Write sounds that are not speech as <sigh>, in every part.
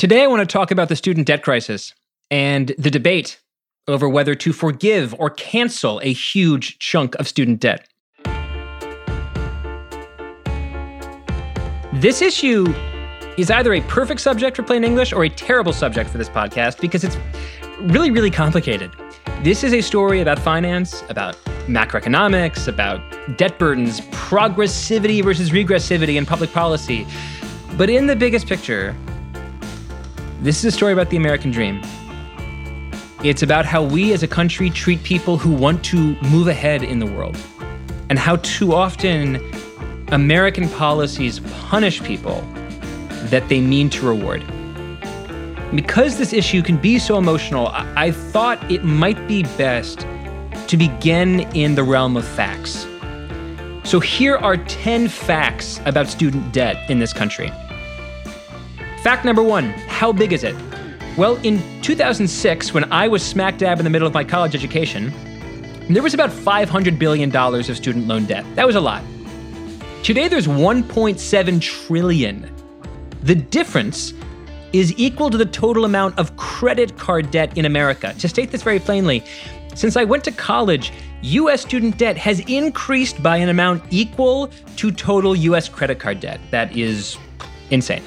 Today, I want to talk about the student debt crisis and the debate over whether to forgive or cancel a huge chunk of student debt. This issue is either a perfect subject for plain English or a terrible subject for this podcast because it's really, really complicated. This is a story about finance, about macroeconomics, about debt burdens, progressivity versus regressivity in public policy. But in the biggest picture, this is a story about the American dream. It's about how we as a country treat people who want to move ahead in the world, and how too often American policies punish people that they mean to reward. Because this issue can be so emotional, I, thought it might be best to begin in the realm of facts. So here are 10 facts about student debt in this country. Fact number one How big is it? Well, in 2006, when I was smack dab in the middle of my college education, there was about $500 billion of student loan debt. That was a lot. Today, there's 1.7 trillion. The difference is equal to the total amount of credit card debt in America. To state this very plainly, since I went to college, US student debt has increased by an amount equal to total US credit card debt. That is insane.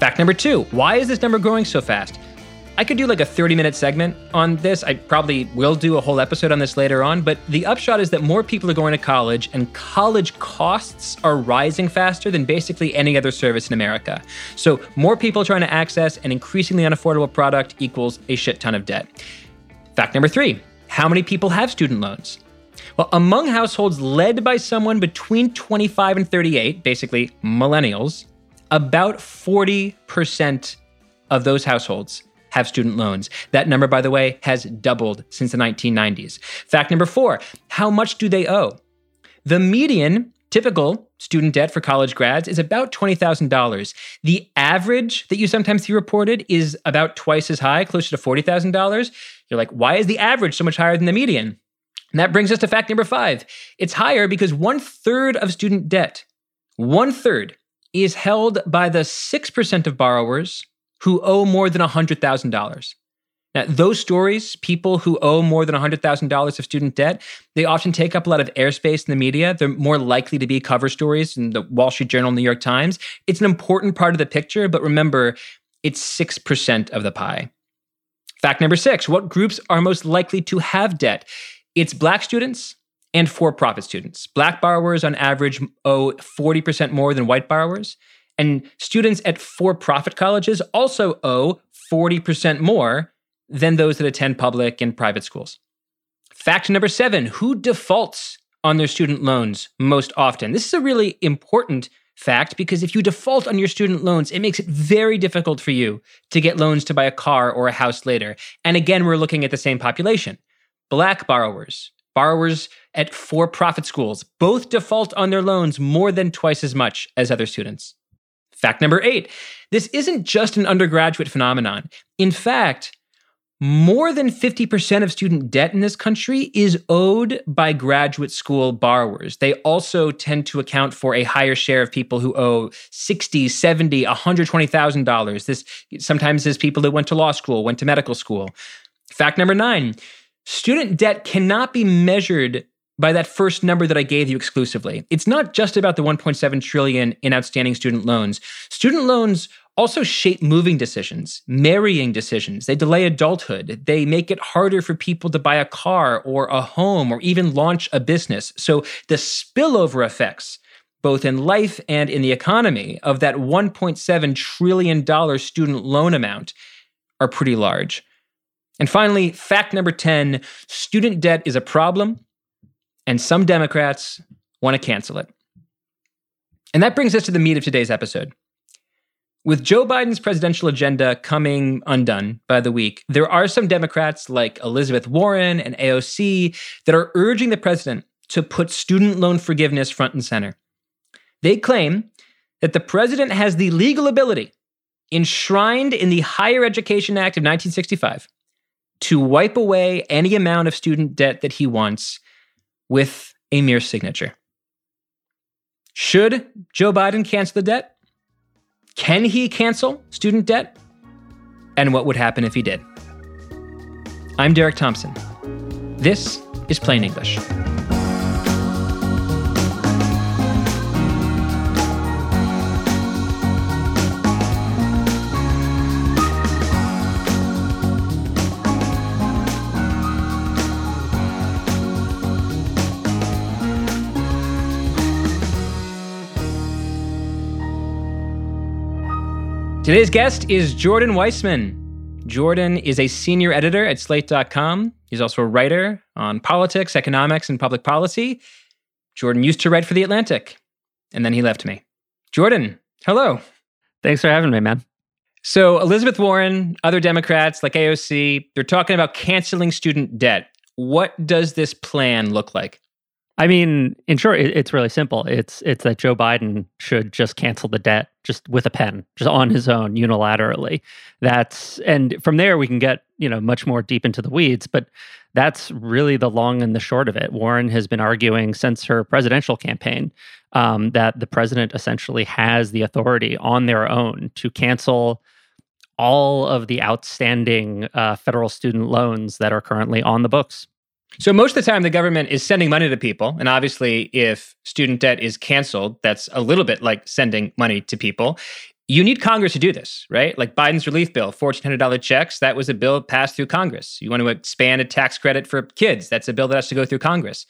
Fact number two why is this number growing so fast? I could do like a 30 minute segment on this. I probably will do a whole episode on this later on, but the upshot is that more people are going to college and college costs are rising faster than basically any other service in America. So, more people trying to access an increasingly unaffordable product equals a shit ton of debt. Fact number three how many people have student loans? Well, among households led by someone between 25 and 38, basically millennials, about 40% of those households have student loans. That number, by the way, has doubled since the 1990s. Fact number four how much do they owe? The median typical student debt for college grads is about $20,000. The average that you sometimes see reported is about twice as high, closer to $40,000. You're like, why is the average so much higher than the median? And that brings us to fact number five. It's higher because one third of student debt, one third, is held by the 6% of borrowers who owe more than $100,000. Now, those stories, people who owe more than $100,000 of student debt, they often take up a lot of airspace in the media. They're more likely to be cover stories in the Wall Street Journal, New York Times. It's an important part of the picture, but remember, it's 6% of the pie. Fact number six what groups are most likely to have debt? It's Black students and for profit students. Black borrowers on average owe 40% more than white borrowers. And students at for profit colleges also owe 40% more than those that attend public and private schools. Fact number seven who defaults on their student loans most often? This is a really important fact because if you default on your student loans, it makes it very difficult for you to get loans to buy a car or a house later. And again, we're looking at the same population. Black borrowers, borrowers at for profit schools, both default on their loans more than twice as much as other students. Fact number eight this isn't just an undergraduate phenomenon. In fact, more than 50% of student debt in this country is owed by graduate school borrowers. They also tend to account for a higher share of people who owe 60, 70, $120,000. This sometimes is people that went to law school, went to medical school. Fact number 9, student debt cannot be measured by that first number that I gave you exclusively. It's not just about the 1.7 trillion in outstanding student loans. Student loans also shape moving decisions, marrying decisions. They delay adulthood. They make it harder for people to buy a car or a home or even launch a business. So the spillover effects, both in life and in the economy, of that $1.7 trillion student loan amount are pretty large. And finally, fact number 10 student debt is a problem, and some Democrats want to cancel it. And that brings us to the meat of today's episode. With Joe Biden's presidential agenda coming undone by the week, there are some Democrats like Elizabeth Warren and AOC that are urging the president to put student loan forgiveness front and center. They claim that the president has the legal ability, enshrined in the Higher Education Act of 1965, to wipe away any amount of student debt that he wants with a mere signature. Should Joe Biden cancel the debt? Can he cancel student debt? And what would happen if he did? I'm Derek Thompson. This is Plain English. Today's guest is Jordan Weissmann. Jordan is a senior editor at Slate.com. He's also a writer on politics, economics, and public policy. Jordan used to write for The Atlantic, and then he left me. Jordan, hello. Thanks for having me, man. So, Elizabeth Warren, other Democrats like AOC, they're talking about canceling student debt. What does this plan look like? I mean, in short, it, it's really simple. It's it's that Joe Biden should just cancel the debt just with a pen, just on his own unilaterally. That's and from there we can get you know much more deep into the weeds, but that's really the long and the short of it. Warren has been arguing since her presidential campaign um, that the president essentially has the authority on their own to cancel all of the outstanding uh, federal student loans that are currently on the books. So most of the time, the government is sending money to people, and obviously, if student debt is canceled, that's a little bit like sending money to people. You need Congress to do this, right? Like Biden's relief bill, $1,400 checks, that was a bill passed through Congress. You want to expand a tax credit for kids, that's a bill that has to go through Congress.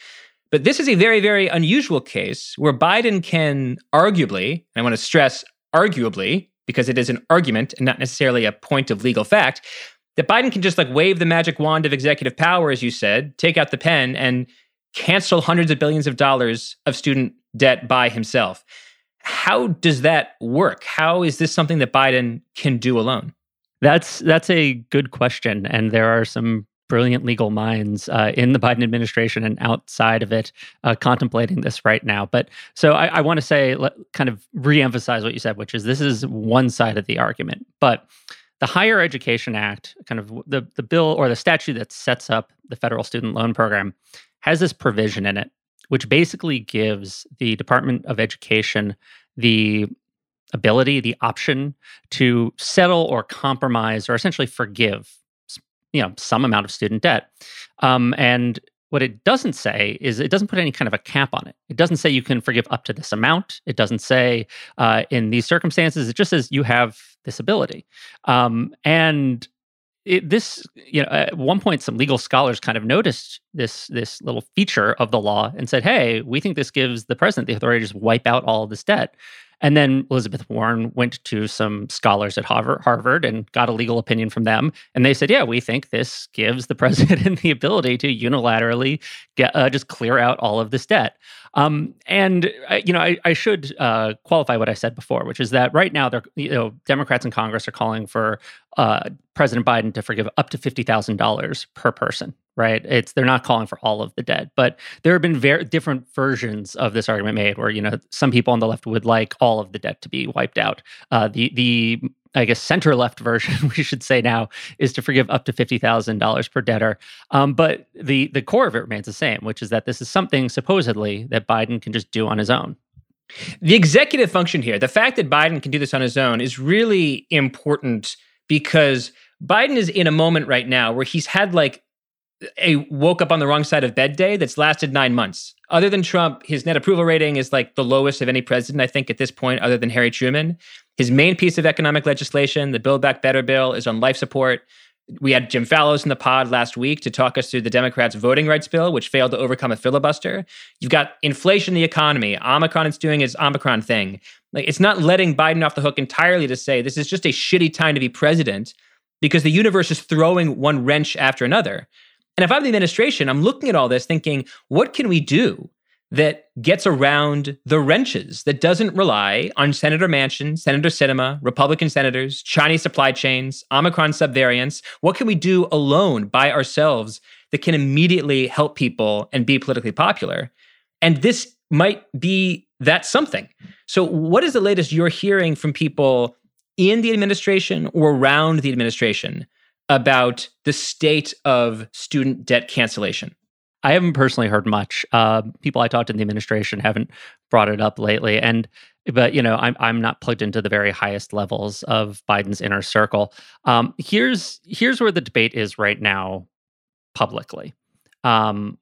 But this is a very, very unusual case where Biden can arguably, and I want to stress arguably, because it is an argument and not necessarily a point of legal fact, that Biden can just like wave the magic wand of executive power, as you said, take out the pen and cancel hundreds of billions of dollars of student debt by himself. How does that work? How is this something that Biden can do alone? That's that's a good question, and there are some brilliant legal minds uh, in the Biden administration and outside of it uh, contemplating this right now. But so I, I want to say, let, kind of reemphasize what you said, which is this is one side of the argument, but the Higher Education Act, kind of the, the bill or the statute that sets up the federal student loan program, has this provision in it, which basically gives the Department of Education the ability, the option to settle or compromise or essentially forgive you know some amount of student debt um, and what it doesn't say is it doesn't put any kind of a cap on it. It doesn't say you can forgive up to this amount. It doesn't say uh, in these circumstances. It just says you have this ability. Um, and it, this, you know, at one point, some legal scholars kind of noticed this this little feature of the law and said, "Hey, we think this gives the president the authority to just wipe out all this debt." And then Elizabeth Warren went to some scholars at Harvard and got a legal opinion from them. And they said, yeah, we think this gives the <laughs> president the ability to unilaterally get uh, just clear out all of this debt. Um, and uh, you know, I, I should uh, qualify what I said before, which is that right now, they're you know, Democrats in Congress are calling for uh, President Biden to forgive up to fifty thousand dollars per person. Right? It's they're not calling for all of the debt, but there have been very different versions of this argument made, where you know some people on the left would like all of the debt to be wiped out. Uh, the the I guess center left <laughs> version we should say now is to forgive up to fifty thousand dollars per debtor. Um, but the the core of it remains the same, which is that this is something supposedly that Biden can just do on his own. The executive function here, the fact that Biden can do this on his own, is really important because Biden is in a moment right now where he's had like a woke up on the wrong side of bed day that's lasted nine months. Other than Trump, his net approval rating is like the lowest of any president, I think, at this point, other than Harry Truman. His main piece of economic legislation, the Build Back Better bill, is on life support. We had Jim Fallows in the pod last week to talk us through the Democrats' voting rights bill, which failed to overcome a filibuster. You've got inflation, the economy. Omicron is doing its Omicron thing. Like it's not letting Biden off the hook entirely to say this is just a shitty time to be president because the universe is throwing one wrench after another. And if I'm the administration, I'm looking at all this thinking, what can we do that gets around the wrenches, that doesn't rely on Senator Manchin, Senator Sinema, Republican senators, Chinese supply chains, Omicron subvariants? What can we do alone by ourselves that can immediately help people and be politically popular? And this might be that something. So, what is the latest you're hearing from people in the administration or around the administration about the state of student debt cancellation? I haven't personally heard much. Uh, people I talked to in the administration haven't brought it up lately, and but you know I'm I'm not plugged into the very highest levels of Biden's inner circle. Um, here's here's where the debate is right now, publicly. Um,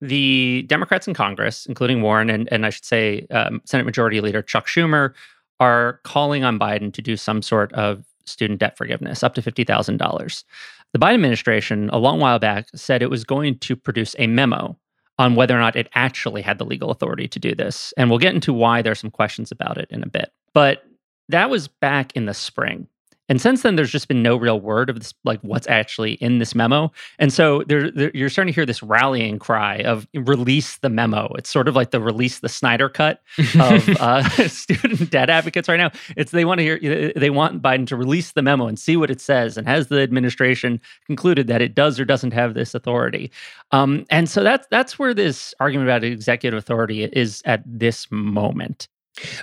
the Democrats in Congress, including Warren and and I should say um, Senate Majority Leader Chuck Schumer, are calling on Biden to do some sort of student debt forgiveness up to $50,000. The Biden administration, a long while back, said it was going to produce a memo on whether or not it actually had the legal authority to do this. And we'll get into why there's some questions about it in a bit. But that was back in the spring. And since then, there's just been no real word of this, like what's actually in this memo. And so there, there, you're starting to hear this rallying cry of release the memo. It's sort of like the release the Snyder cut of <laughs> uh, <laughs> student debt advocates right now. It's they want to hear they want Biden to release the memo and see what it says. And has the administration concluded that it does or doesn't have this authority? Um, and so that's that's where this argument about executive authority is at this moment.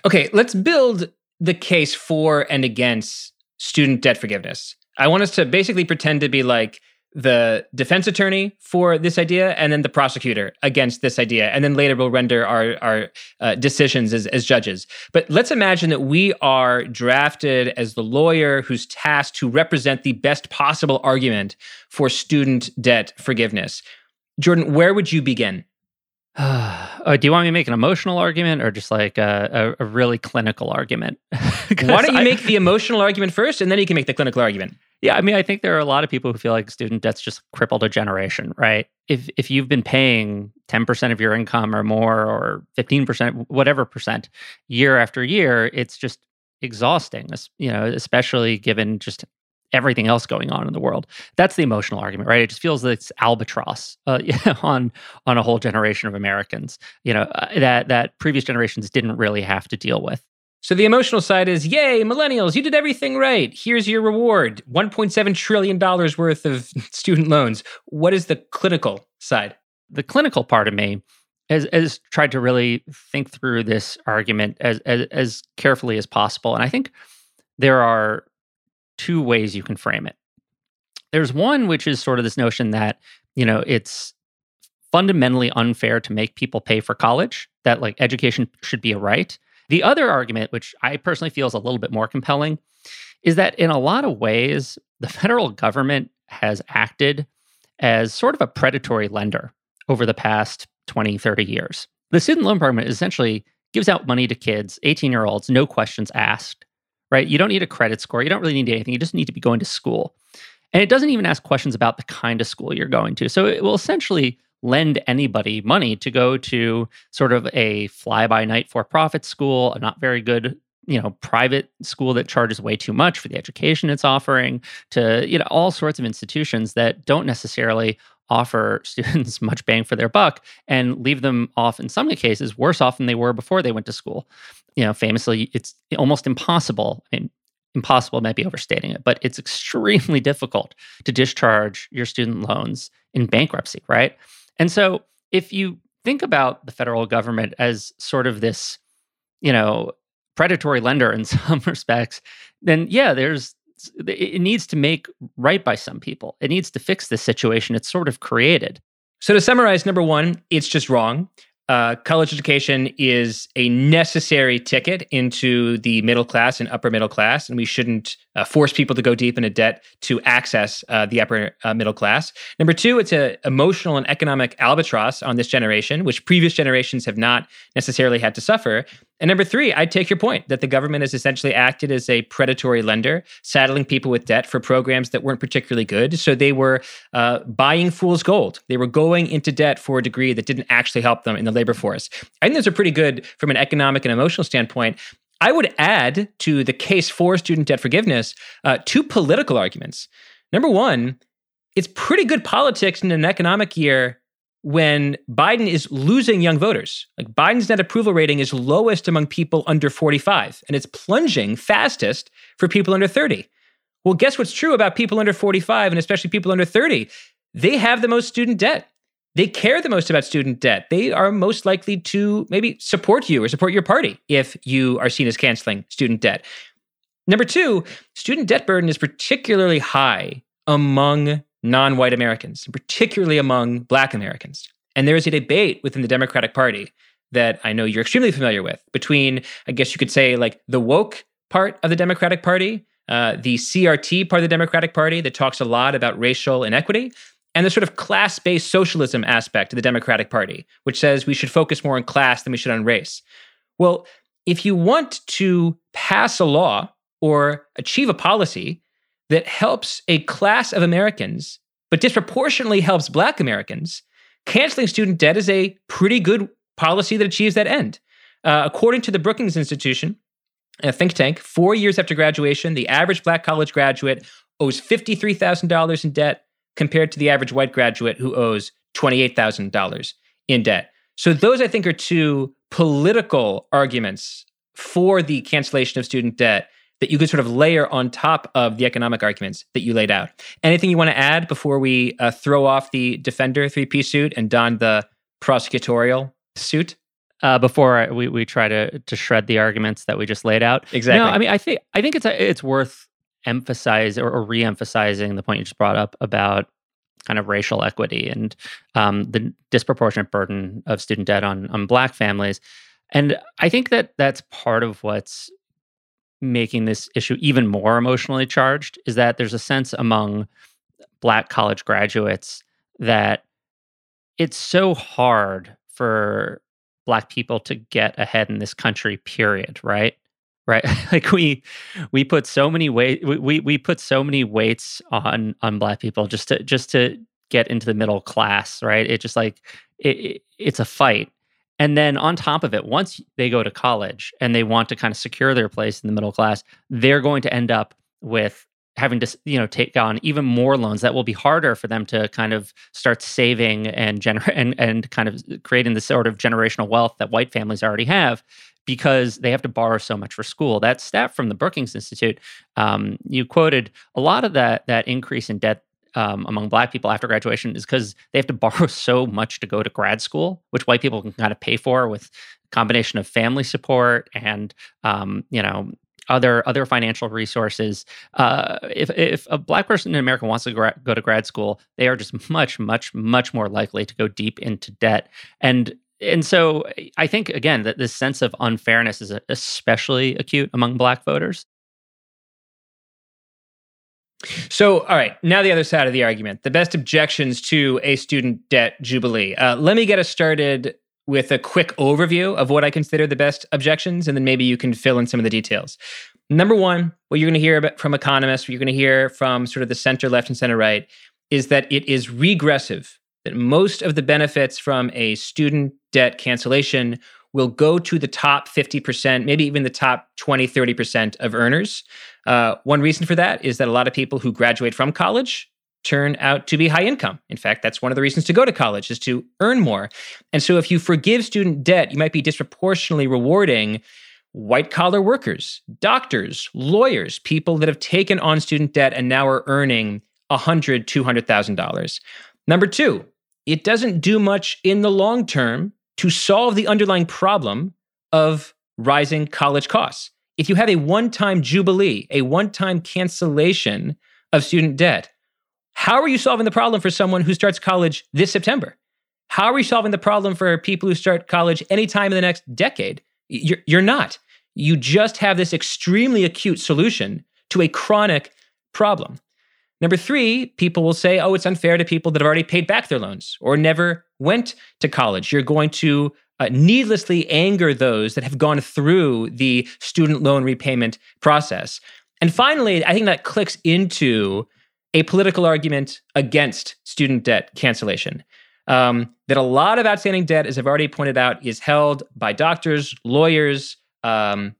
Okay, let's build the case for and against student debt forgiveness. I want us to basically pretend to be like the defense attorney for this idea and then the prosecutor against this idea and then later we'll render our, our uh, decisions as, as judges. But let's imagine that we are drafted as the lawyer who's tasked to represent the best possible argument for student debt forgiveness. Jordan where would you begin uh, <sighs> do you want me to make an emotional argument or just like a, a, a really clinical argument? <laughs> Why don't you I, make the emotional argument first and then you can make the clinical argument? Yeah, I mean, I think there are a lot of people who feel like student debt's just crippled a generation, right? If if you've been paying 10% of your income or more or 15%, whatever percent year after year, it's just exhausting, you know, especially given just everything else going on in the world. That's the emotional argument, right? It just feels like it's albatross uh, <laughs> on on a whole generation of Americans, you know, uh, that that previous generations didn't really have to deal with. So the emotional side is, yay, millennials, you did everything right. Here's your reward: 1.7 trillion dollars worth of <laughs> student loans. What is the clinical side? The clinical part of me has, has tried to really think through this argument as, as as carefully as possible, and I think there are two ways you can frame it. There's one which is sort of this notion that, you know, it's fundamentally unfair to make people pay for college, that like education should be a right. The other argument, which I personally feel is a little bit more compelling, is that in a lot of ways, the federal government has acted as sort of a predatory lender over the past 20, 30 years. The student loan program essentially gives out money to kids, 18 year olds, no questions asked, right? You don't need a credit score. You don't really need anything. You just need to be going to school. And it doesn't even ask questions about the kind of school you're going to. So it will essentially lend anybody money to go to sort of a fly by night for profit school, a not very good you know private school that charges way too much for the education it's offering to you know all sorts of institutions that don't necessarily offer <laughs> students much bang for their buck and leave them off in some cases worse off than they were before they went to school you know, famously, it's almost impossible. I mean, impossible might be overstating it, but it's extremely <laughs> difficult to discharge your student loans in bankruptcy, right? And so if you think about the federal government as sort of this, you know, predatory lender in <laughs> some respects, then yeah, there's it needs to make right by some people. It needs to fix this situation it's sort of created. So to summarize, number one, it's just wrong uh, college education is a necessary ticket into the middle class and upper middle class, and we shouldn't uh, force people to go deep into debt to access uh, the upper uh, middle class. Number two, it's an emotional and economic albatross on this generation, which previous generations have not necessarily had to suffer. And number three, I take your point that the government has essentially acted as a predatory lender, saddling people with debt for programs that weren't particularly good. So they were uh, buying fool's gold. They were going into debt for a degree that didn't actually help them in the labor force. I think those are pretty good from an economic and emotional standpoint. I would add to the case for student debt forgiveness uh, two political arguments. Number one, it's pretty good politics in an economic year when Biden is losing young voters. Like Biden's net approval rating is lowest among people under 45, and it's plunging fastest for people under 30. Well, guess what's true about people under 45 and especially people under 30? They have the most student debt. They care the most about student debt. They are most likely to maybe support you or support your party if you are seen as canceling student debt. Number two, student debt burden is particularly high among non white Americans, particularly among black Americans. And there is a debate within the Democratic Party that I know you're extremely familiar with between, I guess you could say, like the woke part of the Democratic Party, uh, the CRT part of the Democratic Party that talks a lot about racial inequity, and the sort of class based socialism aspect of the Democratic Party, which says we should focus more on class than we should on race. Well, if you want to pass a law or achieve a policy that helps a class of Americans, but disproportionately helps Black Americans, canceling student debt is a pretty good policy that achieves that end. Uh, according to the Brookings Institution, a think tank, four years after graduation, the average Black college graduate owes $53,000 in debt compared to the average white graduate who owes $28,000 in debt. So, those I think are two political arguments for the cancellation of student debt that you could sort of layer on top of the economic arguments that you laid out. Anything you want to add before we uh, throw off the defender three piece suit and don the prosecutorial suit? Uh, before we, we try to to shred the arguments that we just laid out. Exactly. No, I mean I think I think it's it's worth emphasize or, or re-emphasizing the point you just brought up about kind of racial equity and um, the disproportionate burden of student debt on on Black families. And I think that that's part of what's making this issue even more emotionally charged is that there's a sense among black college graduates that it's so hard for black people to get ahead in this country period right? Right? <laughs> Like we we put so many weight we we put so many weights on on black people just to just to get into the middle class right? It just like it, it, it's a fight and then on top of it, once they go to college and they want to kind of secure their place in the middle class, they're going to end up with having to you know take on even more loans that will be harder for them to kind of start saving and generate <laughs> and, and kind of creating the sort of generational wealth that white families already have because they have to borrow so much for school. That stat from the Brookings Institute, um, you quoted a lot of that that increase in debt um, among black people after graduation is because they have to <laughs> borrow so much to go to grad school, which white people can kind of pay for with combination of family support and um, you know other other financial resources. Uh, if if a black person in America wants to gra- go to grad school, they are just <laughs> much much much more likely to go deep into debt and. And so I think again that this sense of unfairness is especially acute among black voters. So, all right, now the other side of the argument the best objections to a student debt jubilee. Uh, let me get us started with a quick overview of what I consider the best objections, and then maybe you can fill in some of the details. Number one, what you're going to hear from economists, what you're going to hear from sort of the center left and center right, is that it is regressive, that most of the benefits from a student debt cancellation will go to the top 50%, maybe even the top 20, 30% of earners. Uh, one reason for that is that a lot of people who graduate from college turn out to be high income. In fact, that's one of the reasons to go to college is to earn more. And so if you forgive student debt, you might be disproportionately rewarding white collar workers, doctors, lawyers, people that have taken on student debt and now are earning $100,000, $200,000. Number two, it doesn't do much in the long term to solve the underlying problem of rising college costs. If you have a one time jubilee, a one time cancellation of student debt, how are you solving the problem for someone who starts college this September? How are you solving the problem for people who start college anytime in the next decade? You're, you're not. You just have this extremely acute solution to a chronic problem. Number three, people will say, oh, it's unfair to people that have already paid back their loans or never went to college. You're going to uh, needlessly anger those that have gone through the student loan repayment process. And finally, I think that clicks into a political argument against student debt cancellation. Um, that a lot of outstanding debt, as I've already pointed out, is held by doctors, lawyers, um,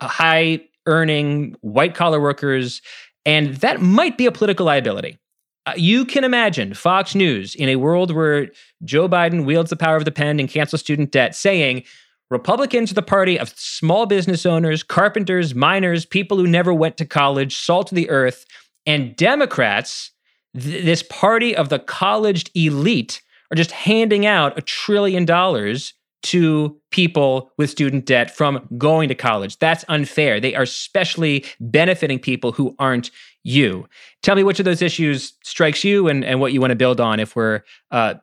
high earning white collar workers, and that might be a political liability. Uh, you can imagine Fox News in a world where Joe Biden wields the power of the pen and cancels student debt saying, Republicans are the party of small business owners, carpenters, miners, people who never went to college, salt of the earth, and Democrats, th- this party of the colleged elite, are just handing out a trillion dollars to people with student debt from going to college. That's unfair. They are especially benefiting people who aren't you. Tell me which of those issues strikes you and, and what you want to build on if we're uh,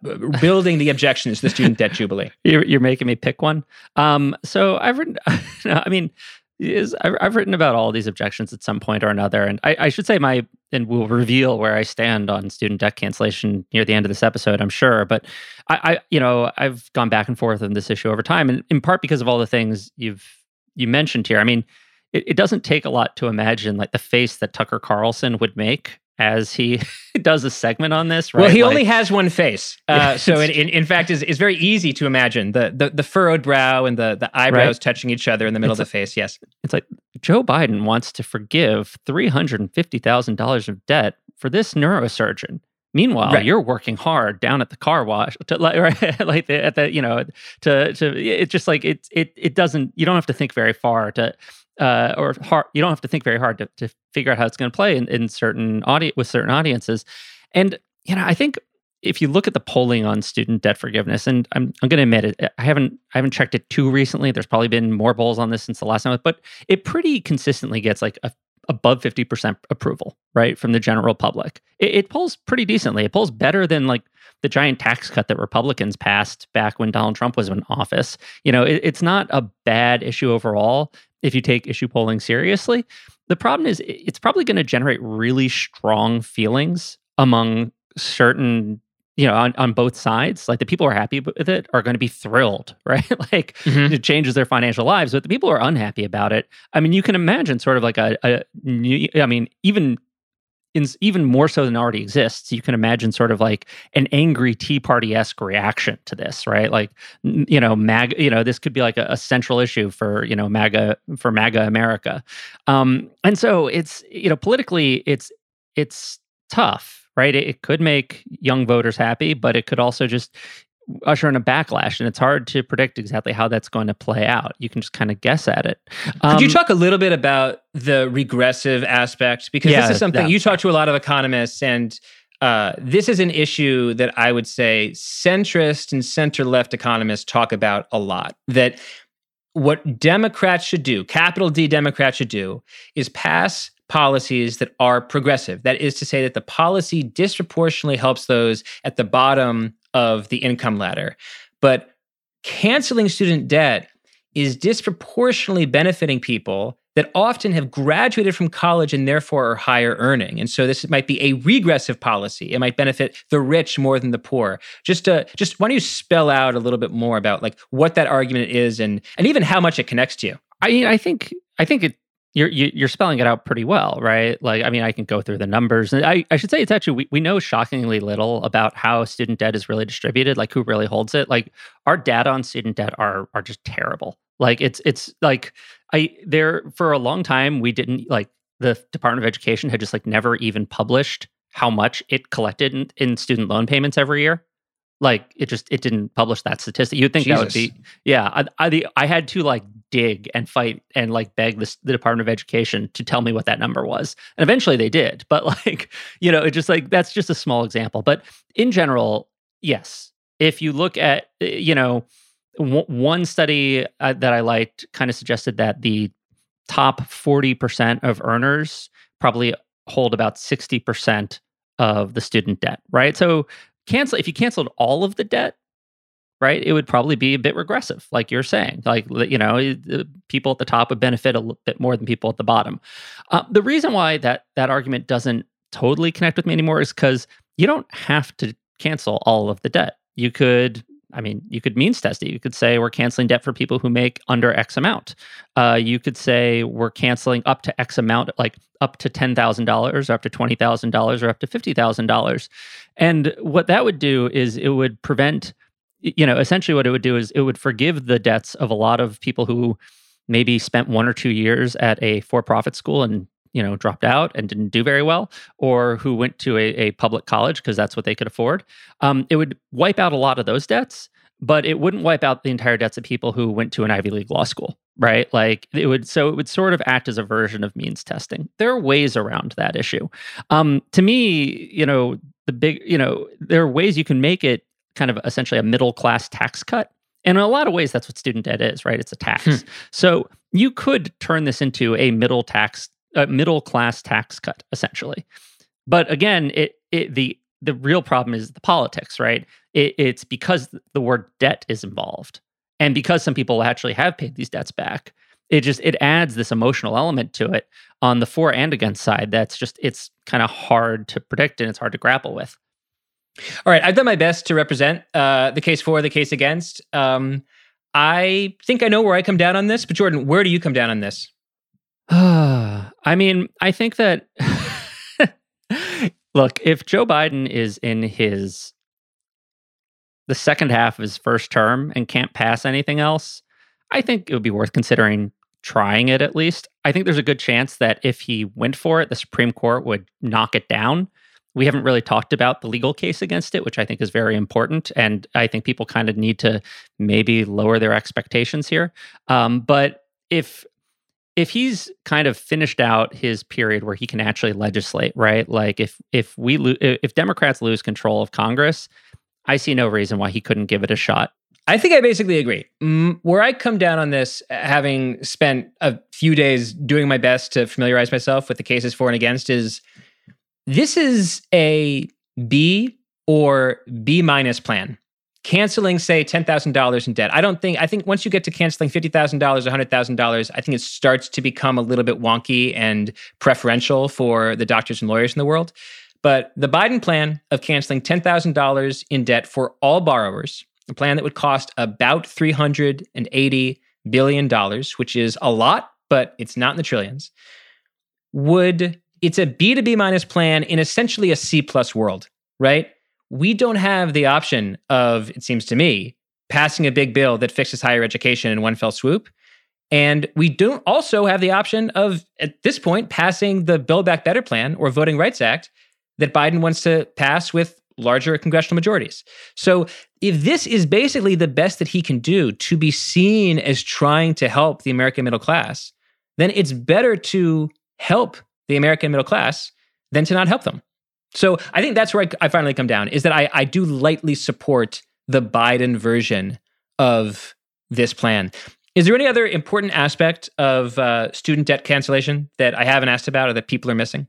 building the objections to the student debt jubilee. <laughs> You're, you're making me pick one. Um, so I've written, <laughs> I mean, is I've written about all these objections at some point or another, and I, I, should say my and we'll reveal where I stand on student debt cancellation near the end of this episode, I'm sure. But I, I, you know, I've gone back and forth on this issue over time, and in part because of all the things you've you mentioned here. I mean, it, it doesn't take a lot to imagine like the face that Tucker Carlson would make as he <laughs> does a segment on this. Right? Well, he like, only has one face, <laughs> uh, so in, in, in fact, is is very easy to imagine the, the the furrowed brow and the the eyebrows right? touching each other in the middle it's of the face. Yes, it's like Joe Biden wants to forgive three hundred and fifty thousand dollars of debt for this neurosurgeon. Meanwhile, right. you're working hard down at the car wash to like, <laughs> right, like the, at the you know to to it's just like it it it doesn't you don't have to think very far to uh, or hard, you don't have to think very hard to, to figure out how it's going to play in, in certain audience with certain audiences. And you know, I think if you look at the polling on student debt forgiveness, and I'm I'm going to admit it, I haven't I haven't checked it too recently. There's probably been more polls on this since the last time, but it pretty consistently gets like a above 50% approval, right, from the general public. It, it, polls pretty decently. It polls better than like the giant tax cut that Republicans passed back when Donald Trump was in office. You know, it, it's not a bad issue overall, if you take issue polling seriously. The problem is it's probably going to generate really strong feelings among certain you know on, on both sides like the people who are happy with it are going to be thrilled <laughs> right like mm-hmm. it changes their financial lives but the people who are unhappy about it i mean you can imagine sort of like a, a new, i mean even in, even more so than already exists, you can imagine sort of like an angry Tea Party esque reaction to this, right? Like, you know, MAGA, you know, this could be like a, a central issue for you know MAGA for MAGA America, um, and so it's you know politically it's it's tough, right? It, it could make young voters happy, but it could also just usher in a backlash and it's hard to predict exactly how that's going to play out. You can just kind of guess at it. Um, could you um, talk a little bit about the regressive aspect? Because yeah, this is something you talk to a lot of economists and uh, this is an issue that i would say centrist and center left economists talk about a lot that what democrats should do capital d democrats should do is pass policies that are progressive. That is to say, that the policy disproportionately helps those at the bottom of the income ladder. But canceling student debt is disproportionately benefiting people that often have graduated from college and therefore are higher earning. And so this might be a regressive policy. It might benefit the rich more than the poor. Just to, just why don't you spell out a little bit more about like what that argument is and and even how much it connects to you? I mean, I think I think it you're you're spelling it out pretty well, right? Like, I mean, I can go through the numbers. and I, I should say it's actually we, we know shockingly little about how student debt is really distributed, like who really holds it. Like our data on student debt are are just terrible. Like it's it's like I there for a long time we didn't like the Department of Education had just like never even published how much it collected in, in student loan payments every year like it just it didn't publish that statistic you'd think Jesus. that would be yeah I, I, the, I had to like dig and fight and like beg the department of education to tell me what that number was. And eventually they did <laughs> but like you know it just like that's just a small example. But in general yes if you look at eh, you know w- one study uh, that i liked kind of suggested that the top 40% of earners probably hold about 60% of the student debt right? So cancel if you canceled all of the debt right it would probably be a bit regressive like you're saying like you know people at the top would benefit a bit more than people at the bottom uh, the reason why that that argument doesn't totally connect with me anymore is because you don't have to cancel all of the debt you could I mean, you could means test it. You could say we're canceling debt for people who make under X amount. Uh, you could say we're canceling up to X amount, like up to ten thousand dollars, or up to twenty thousand dollars, or up to fifty thousand dollars. And what that would do is it would prevent, you know, essentially what it would do is it would forgive the debts of a lot of people who maybe spent one or two years at a for-profit school and you know dropped out and didn't do very well or who went to a, a public college because that's what they could afford. Um, it would wipe out a lot of those debts but it wouldn't wipe out the entire debts of people who went to an ivy league law school right? Like it would so it would sort of act as a version of means testing. There are ways around that issue. Um, to me you know the big you know there are ways you can make it kind of essentially a middle class tax cut and in a lot of ways that's what student debt is right it's a tax hmm. so you could turn this into a middle tax a middle class tax cut essentially. But again, it, it the the real problem is the politics, right? It, it's because the word debt is involved, and because some people actually have paid these debts back. It just it adds this emotional element to it on the for and against side. That's just it's kind of hard to predict and it's hard to grapple with. All right, I've done my best to represent uh, the case for, the case against. Um, I think I know where I come down on this, but Jordan, where do you come down on this? <sighs> I mean, I think that <laughs> look, if Joe Biden is in his the second half of his first term and can't pass anything else, I think it would be worth considering trying it at least. I think there's a good chance that if he went for it, the Supreme Court would knock it down. We haven't really talked about the legal case against it, which I think is very important. And I think people kind of need to maybe lower their expectations here. Um, but if if he's kind of finished out his period where he can actually legislate, right? Like if if we lo- if Democrats lose control of Congress, I see no reason why he couldn't give it a shot. I think I basically agree. Where I come down on this, having spent a few days doing my best to familiarize myself with the cases for and against, is this is a B or B minus plan canceling say $10,000 in debt. I don't think I think once you get to canceling $50,000, $100,000, I think it starts to become a little bit wonky and preferential for the doctors and lawyers in the world. But the Biden plan of canceling $10,000 in debt for all borrowers, a plan that would cost about $380 billion, which is a lot, but it's not in the trillions, would it's a B to B minus plan in essentially a C plus world, right? we don't have the option of, it seems to me, passing a big bill that fixes higher education in one fell swoop. And we don't also have the option of, at this point, passing the Build Back Better plan or Voting Rights Act that Biden wants to pass with larger congressional majorities. So, if this is basically the best that he can do to be seen as trying to help the American middle class, then it's better to help the American middle class than to not help them. So I think that's where I, I finally come down is that I, I do lightly support the Biden version of this plan. Is there any other important aspect of uh, student debt cancellation that I haven't asked about or that people are missing?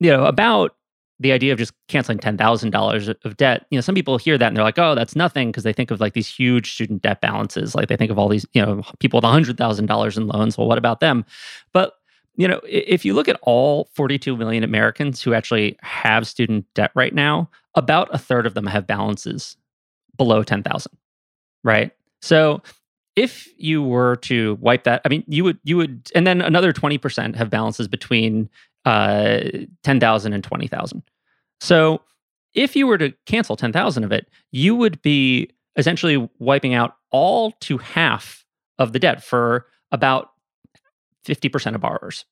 You know, about the idea of just canceling $10,000 of debt, you know, some people hear that and they're like, oh, that's nothing because they think of like these huge student debt balances. Like they think of all these, you know, people with $100,000 in loans. Well, what about them? But you know, if you look at all 42 million Americans who actually have student debt right now, about a third of them have balances below 10,000, right? So if you were to wipe that, I mean, you would, you would, and then another 20% have balances between uh, 10,000 and 20,000. So if you were to cancel 10,000 of it, you would be essentially wiping out all to half of the debt for about 50% of borrowers.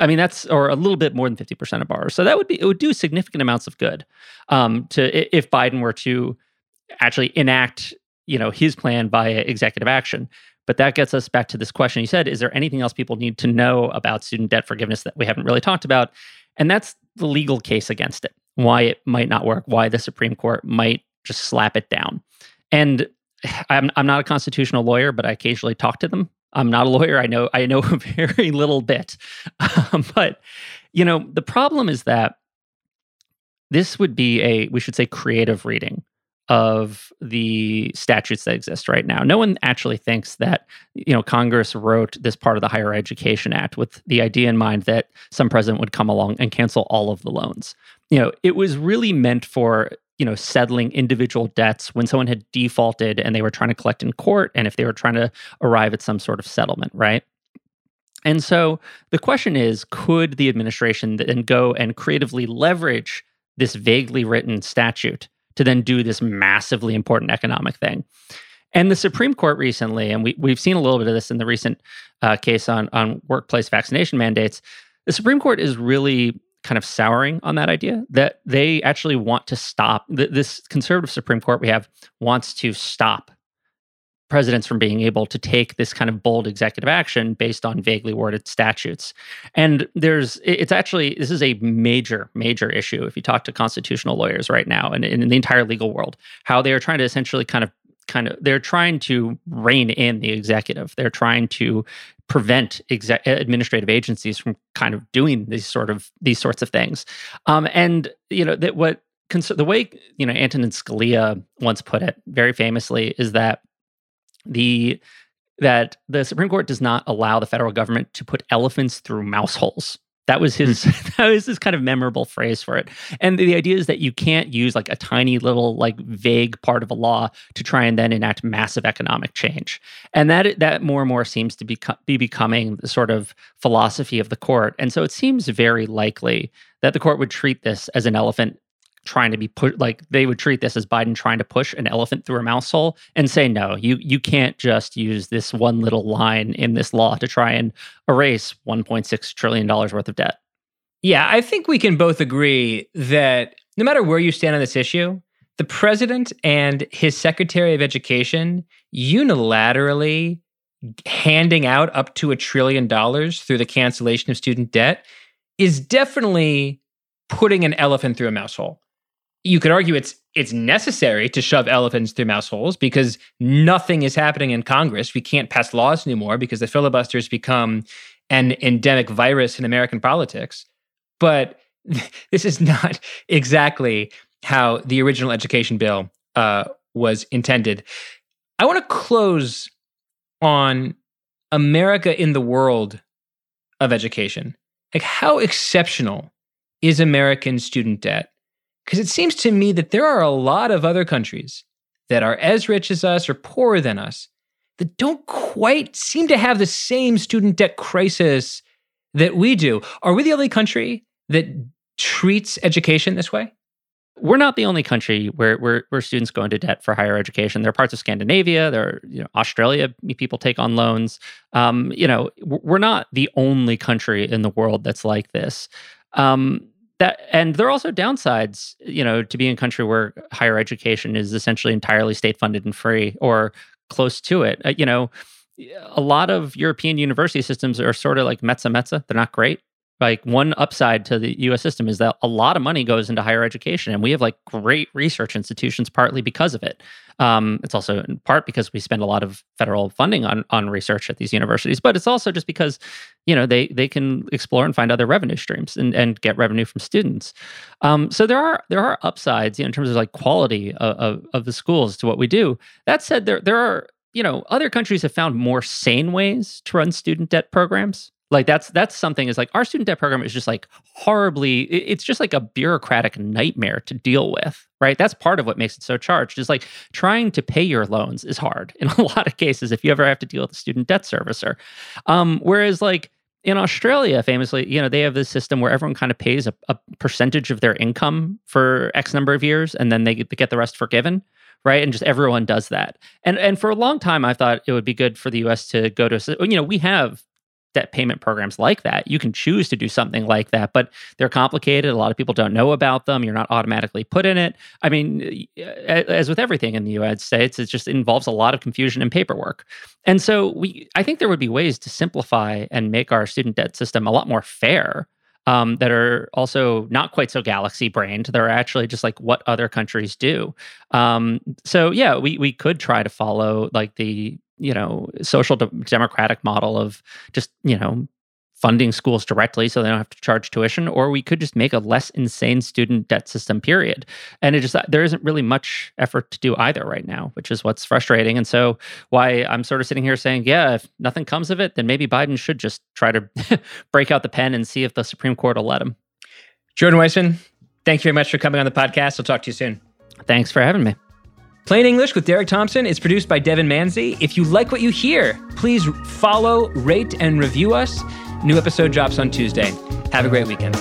I mean, that's or a little bit more than 50% of borrowers. So that would be it would do significant amounts of good um, to if Biden were to actually enact, you know, his plan via executive action. But that gets us back to this question you said, is there anything else people need to know about student debt forgiveness that we haven't really talked about? And that's the legal case against it. Why it might not work, why the Supreme Court might just slap it down. And <sighs> I'm I'm not a constitutional lawyer, but I occasionally talk to them I'm not a lawyer. I know I know <laughs> very little bit, um, but you know the problem is that this would be a we should say creative reading of the statutes that exist right now. No one actually thinks that you know Congress wrote this part of the Higher Education Act with the idea in mind that some president would come along and cancel all of the loans. You know, it was really meant for you know settling individual debts when someone had defaulted and they were trying to collect in court and if they were trying to arrive at some sort of settlement right? And so the question is could the administration then go and creatively leverage this vaguely written statute to then do this massively important economic thing? And the Supreme Court recently, and we, we've seen a little bit of this in the recent uh, case on, on workplace vaccination mandates, the Supreme Court is really kind of souring on that idea that they actually want to stop th- this conservative Supreme Court we have wants to stop presidents from being able to take this kind of bold executive action based on vaguely worded statutes. And there's, it's actually, this is a major, major issue if you talk to constitutional lawyers right now and in the entire legal world, how they are trying to essentially kind of kind of they're trying to rein in the executive they're trying to prevent administrative agencies from kind of doing these sort of these sorts of things. Um, and you know that what cons- the way you know antonin scalia once put it very famously is that the that the supreme court does not allow the federal government to put elephants through mouse holes that was his hmm. <laughs> that was his kind of memorable phrase for it. And the idea is that you can't use like a tiny little like vague part of a law to try and then enact massive economic change. And that that more and more seems to be, be becoming the sort of philosophy of the court. And so it seems very likely that the court would treat this as an elephant trying to be put like they would treat this as Biden trying to push an elephant through a mouse hole and say no you you can't just use this one little line in this law to try and erase 1.6 trillion dollars worth of debt. Yeah, I think we can both agree that no matter where you stand on this issue, the president and his secretary of education unilaterally handing out up to a trillion dollars through the cancellation of student debt is definitely putting an elephant through a mouse hole you could argue it's it's necessary to shove elephants through mouse holes because nothing is happening in Congress. We can't pass laws anymore because the filibuster has become an endemic virus in American politics. But <laughs> this is not <laughs> exactly how the original education bill uh, was intended. I want to close on America in the world of education. Like, how exceptional is American student debt? Because it seems to me that there are a lot of other countries that are as rich as us or poorer than us that don't quite seem to have the same student debt crisis that we do. Are we the only country that treats education this way? We're not the only country where, where, where students go into debt for higher education. There are parts of Scandinavia, there are you know, Australia, people take on loans. Um, you know, we're not the only country in the world that's like this. Um, that and there are also downsides you know to be in a country where higher education is essentially entirely state funded and free or close to it. Uh, you know a lot of european university systems are sort of like mezza mezza they're not great. Like one upside to the US system is that a lot of money goes into higher education and we have like great research institutions partly because of it. Um, it's also in part because we spend a lot of federal funding on on research at these universities, but it's also just because you know they they can explore and find other revenue streams and, and get revenue from students. Um, so there are there are upsides you know, in terms of like quality of, of, of the schools to what we do. That said, there there are you know other countries have found more sane ways to run student debt programs like that's that's something is like our student debt program is just like horribly it's just like a bureaucratic nightmare to deal with right that's part of what makes it so charged is like trying to pay your loans is hard <laughs> in a lot of cases if you ever have to deal with a student debt servicer um, whereas like in Australia, famously, you know, they have this system where everyone kind of pays a, a, percentage of their income for X number of years, and then they get, the rest forgiven, right? And just everyone does that. And and for a long time, I thought it would be good for the U.S. to go to, you know, we have debt payment programs like that. You can choose to do something like that, but they're complicated. A lot of people don't know about them. You're not automatically put in it. I mean, as with everything in the United States, it just involves a lot of confusion and paperwork. And so we I think there would be ways to simplify and make our student debt system a lot more fair. Um, that are also not quite so galaxy brained. They're actually just like what other countries do. Um, so yeah, we we could try to follow like the you know social de- democratic model of just you know funding schools directly so they don't have to charge tuition or we could just make a less insane student debt system period. And it just there isn't really much effort to do either right now which is what's frustrating. And so why i'm sort of sitting here saying yeah if nothing comes of it then maybe biden should just try to <laughs> break out the pen and see if the supreme court will let him. Jordan weissmann thank you very much for coming on the podcast. I'll talk to you soon. Thanks for having me. Plain English with Derek Thompson is produced by Devon Manze. If you like what you hear, please follow, rate, and review us. New episode drops on Tuesday. Have a great weekend.